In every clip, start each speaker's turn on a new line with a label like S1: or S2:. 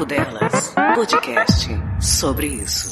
S1: Papo Delas, podcast sobre isso.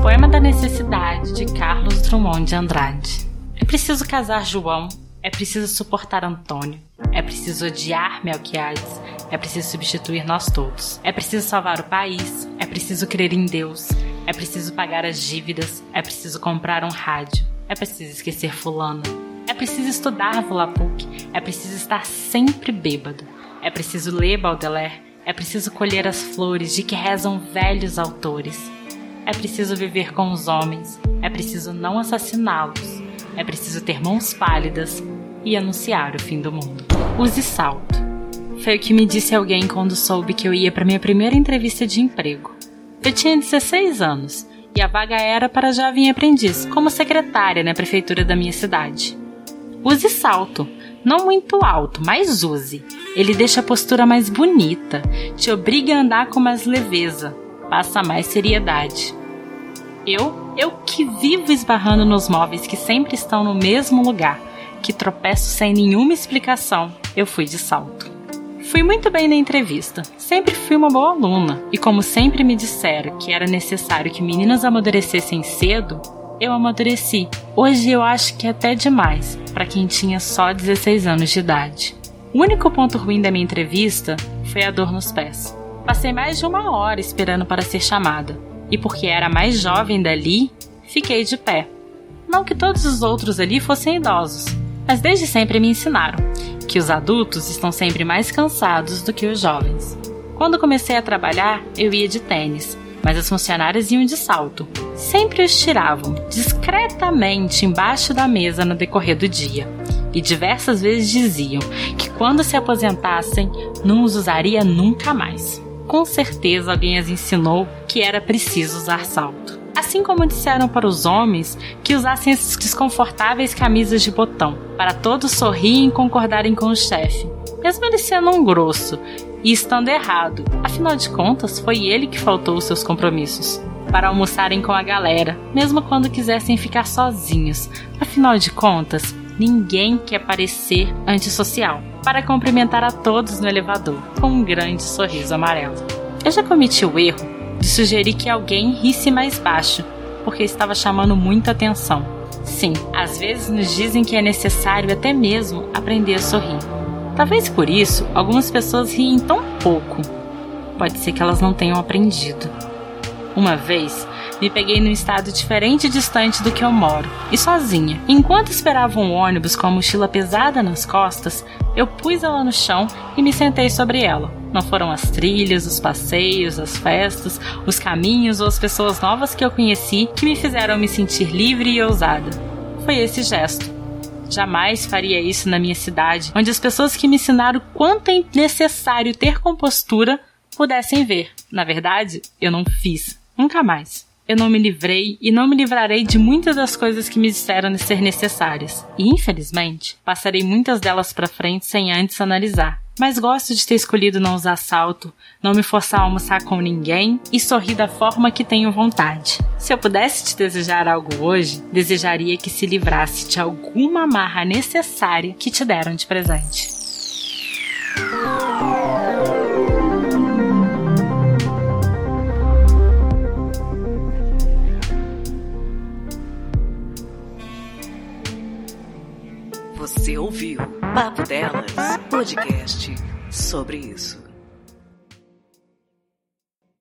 S2: Poema da Necessidade, de Carlos Drummond de Andrade. É preciso casar João, é preciso suportar Antônio, é preciso odiar Melquiades, é preciso substituir nós todos. É preciso salvar o país, é preciso crer em Deus, é preciso pagar as dívidas, é preciso comprar um rádio, é preciso esquecer fulano, é preciso estudar Volapuk, é preciso estar sempre bêbado, é preciso ler Baudelaire, é preciso colher as flores de que rezam velhos autores. É preciso viver com os homens, é preciso não assassiná-los, é preciso ter mãos pálidas e anunciar o fim do mundo. Use salto. Foi o que me disse alguém quando soube que eu ia para minha primeira entrevista de emprego. Eu tinha 16 anos e a vaga era para jovem aprendiz, como secretária na prefeitura da minha cidade. Use salto, não muito alto, mas use. Ele deixa a postura mais bonita, te obriga a andar com mais leveza, passa mais seriedade. Eu, eu que vivo esbarrando nos móveis que sempre estão no mesmo lugar, que tropeço sem nenhuma explicação, eu fui de salto. Fui muito bem na entrevista, sempre fui uma boa aluna, e como sempre me disseram que era necessário que meninas amadurecessem cedo, eu amadureci. Hoje eu acho que é até demais para quem tinha só 16 anos de idade. O único ponto ruim da minha entrevista foi a dor nos pés. Passei mais de uma hora esperando para ser chamada, e porque era mais jovem dali, fiquei de pé. Não que todos os outros ali fossem idosos, mas desde sempre me ensinaram que os adultos estão sempre mais cansados do que os jovens. Quando comecei a trabalhar, eu ia de tênis, mas as funcionárias iam de salto. Sempre os tiravam discretamente embaixo da mesa no decorrer do dia. E diversas vezes diziam que quando se aposentassem não os usaria nunca mais. Com certeza alguém as ensinou que era preciso usar salto. Assim como disseram para os homens que usassem essas desconfortáveis camisas de botão, para todos sorrirem e concordarem com o chefe, mesmo ele sendo um grosso e estando errado. Afinal de contas, foi ele que faltou os seus compromissos. Para almoçarem com a galera, mesmo quando quisessem ficar sozinhos. Afinal de contas, ninguém quer parecer antissocial. Para cumprimentar a todos no elevador, com um grande sorriso amarelo. Eu já cometi o erro de sugerir que alguém risse mais baixo, porque estava chamando muita atenção. Sim, às vezes nos dizem que é necessário até mesmo aprender a sorrir. Talvez por isso algumas pessoas riem tão pouco. Pode ser que elas não tenham aprendido. Uma vez, me peguei num estado diferente e distante do que eu moro, e sozinha. Enquanto esperava um ônibus com a mochila pesada nas costas, eu pus ela no chão e me sentei sobre ela. Não foram as trilhas, os passeios, as festas, os caminhos ou as pessoas novas que eu conheci que me fizeram me sentir livre e ousada. Foi esse gesto. Jamais faria isso na minha cidade, onde as pessoas que me ensinaram quanto é necessário ter compostura pudessem ver. Na verdade, eu não fiz. Nunca mais. Eu não me livrei e não me livrarei de muitas das coisas que me disseram ser necessárias. E, infelizmente, passarei muitas delas para frente sem antes analisar. Mas gosto de ter escolhido não usar salto, não me forçar a almoçar com ninguém e sorrir da forma que tenho vontade. Se eu pudesse te desejar algo hoje, desejaria que se livrasse de alguma amarra necessária que te deram de presente.
S1: Você ouviu Papo Delas, podcast sobre isso.